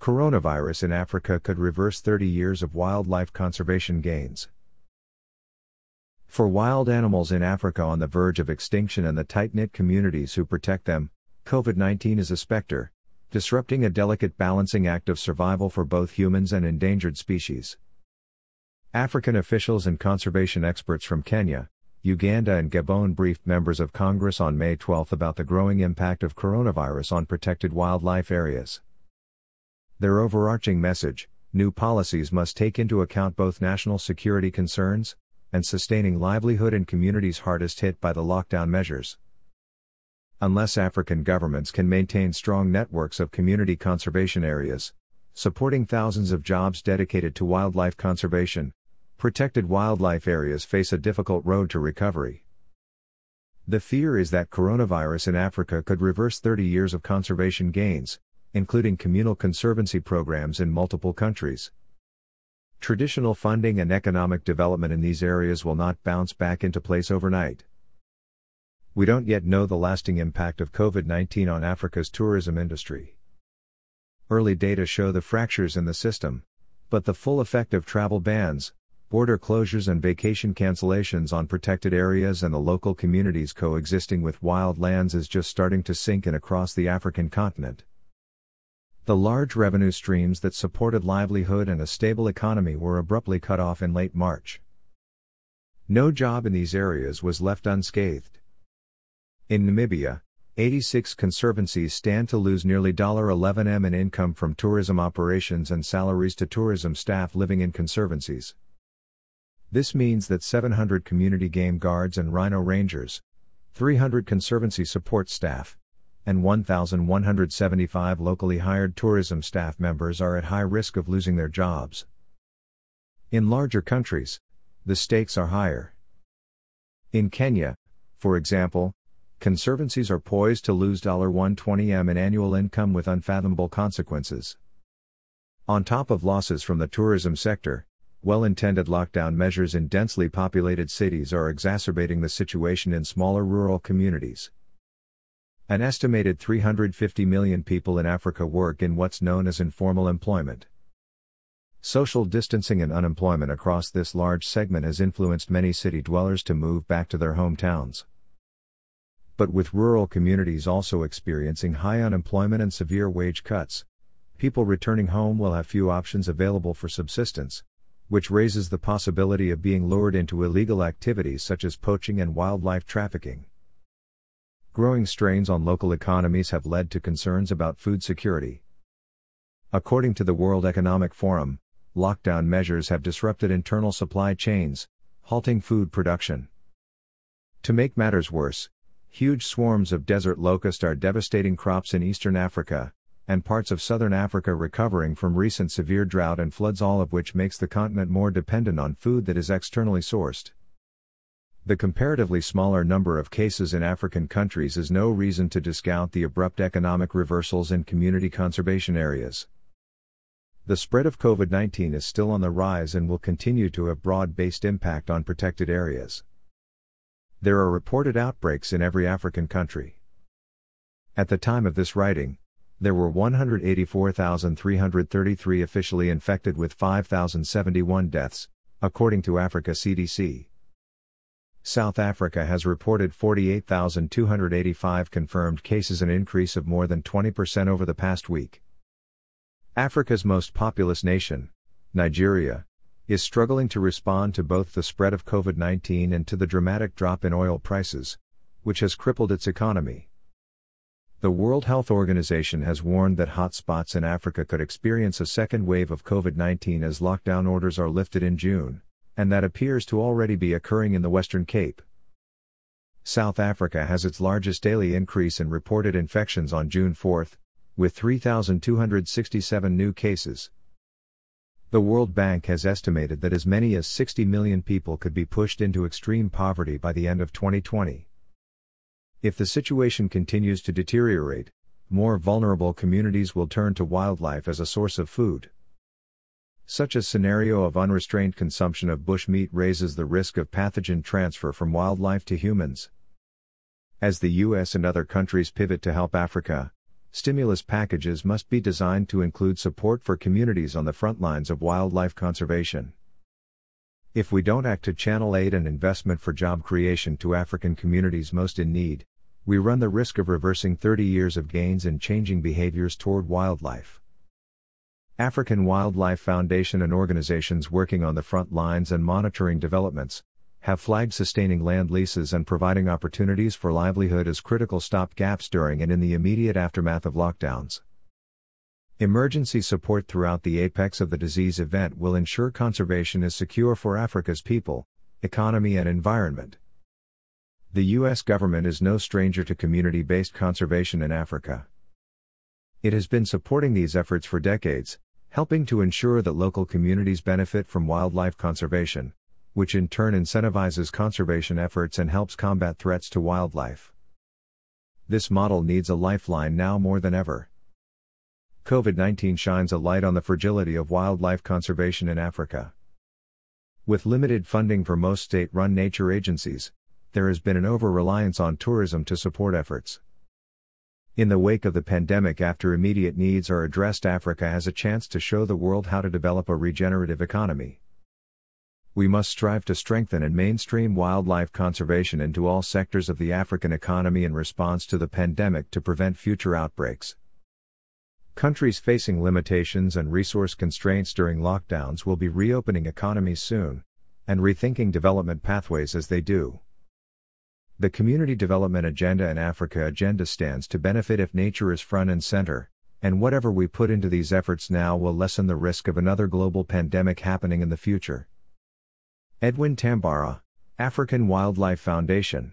Coronavirus in Africa could reverse 30 years of wildlife conservation gains. For wild animals in Africa on the verge of extinction and the tight knit communities who protect them, COVID 19 is a specter, disrupting a delicate balancing act of survival for both humans and endangered species. African officials and conservation experts from Kenya, Uganda, and Gabon briefed members of Congress on May 12 about the growing impact of coronavirus on protected wildlife areas. Their overarching message new policies must take into account both national security concerns and sustaining livelihood in communities hardest hit by the lockdown measures. Unless African governments can maintain strong networks of community conservation areas, supporting thousands of jobs dedicated to wildlife conservation, protected wildlife areas face a difficult road to recovery. The fear is that coronavirus in Africa could reverse 30 years of conservation gains, including communal conservancy programs in multiple countries. Traditional funding and economic development in these areas will not bounce back into place overnight. We don't yet know the lasting impact of COVID 19 on Africa's tourism industry. Early data show the fractures in the system, but the full effect of travel bans, border closures, and vacation cancellations on protected areas and the local communities coexisting with wild lands is just starting to sink in across the African continent. The large revenue streams that supported livelihood and a stable economy were abruptly cut off in late March. No job in these areas was left unscathed. In Namibia, 86 conservancies stand to lose nearly $11m in income from tourism operations and salaries to tourism staff living in conservancies. This means that 700 community game guards and rhino rangers, 300 conservancy support staff, and 1,175 locally hired tourism staff members are at high risk of losing their jobs. In larger countries, the stakes are higher. In Kenya, for example, conservancies are poised to lose 120m in annual income with unfathomable consequences. On top of losses from the tourism sector, well intended lockdown measures in densely populated cities are exacerbating the situation in smaller rural communities. An estimated 350 million people in Africa work in what's known as informal employment. Social distancing and unemployment across this large segment has influenced many city dwellers to move back to their hometowns. But with rural communities also experiencing high unemployment and severe wage cuts, people returning home will have few options available for subsistence, which raises the possibility of being lured into illegal activities such as poaching and wildlife trafficking. Growing strains on local economies have led to concerns about food security. According to the World Economic Forum, lockdown measures have disrupted internal supply chains, halting food production. To make matters worse, huge swarms of desert locust are devastating crops in eastern Africa, and parts of southern Africa recovering from recent severe drought and floods, all of which makes the continent more dependent on food that is externally sourced. The comparatively smaller number of cases in African countries is no reason to discount the abrupt economic reversals in community conservation areas. The spread of COVID 19 is still on the rise and will continue to have broad based impact on protected areas. There are reported outbreaks in every African country. At the time of this writing, there were 184,333 officially infected with 5,071 deaths, according to Africa CDC. South Africa has reported 48,285 confirmed cases, an increase of more than 20% over the past week. Africa's most populous nation, Nigeria, is struggling to respond to both the spread of COVID 19 and to the dramatic drop in oil prices, which has crippled its economy. The World Health Organization has warned that hotspots in Africa could experience a second wave of COVID 19 as lockdown orders are lifted in June and that appears to already be occurring in the Western Cape. South Africa has its largest daily increase in reported infections on June 4, with 3,267 new cases. The World Bank has estimated that as many as 60 million people could be pushed into extreme poverty by the end of 2020. If the situation continues to deteriorate, more vulnerable communities will turn to wildlife as a source of food. Such a scenario of unrestrained consumption of bush meat raises the risk of pathogen transfer from wildlife to humans. As the US and other countries pivot to help Africa, stimulus packages must be designed to include support for communities on the front lines of wildlife conservation. If we don't act to channel aid and investment for job creation to African communities most in need, we run the risk of reversing 30 years of gains and changing behaviors toward wildlife. African Wildlife Foundation and organizations working on the front lines and monitoring developments have flagged sustaining land leases and providing opportunities for livelihood as critical stopgaps during and in the immediate aftermath of lockdowns. Emergency support throughout the apex of the disease event will ensure conservation is secure for Africa's people, economy, and environment. The U.S. government is no stranger to community based conservation in Africa. It has been supporting these efforts for decades, helping to ensure that local communities benefit from wildlife conservation, which in turn incentivizes conservation efforts and helps combat threats to wildlife. This model needs a lifeline now more than ever. COVID 19 shines a light on the fragility of wildlife conservation in Africa. With limited funding for most state run nature agencies, there has been an over reliance on tourism to support efforts. In the wake of the pandemic, after immediate needs are addressed, Africa has a chance to show the world how to develop a regenerative economy. We must strive to strengthen and mainstream wildlife conservation into all sectors of the African economy in response to the pandemic to prevent future outbreaks. Countries facing limitations and resource constraints during lockdowns will be reopening economies soon, and rethinking development pathways as they do. The Community Development Agenda and Africa Agenda stands to benefit if nature is front and center, and whatever we put into these efforts now will lessen the risk of another global pandemic happening in the future. Edwin Tambara, African Wildlife Foundation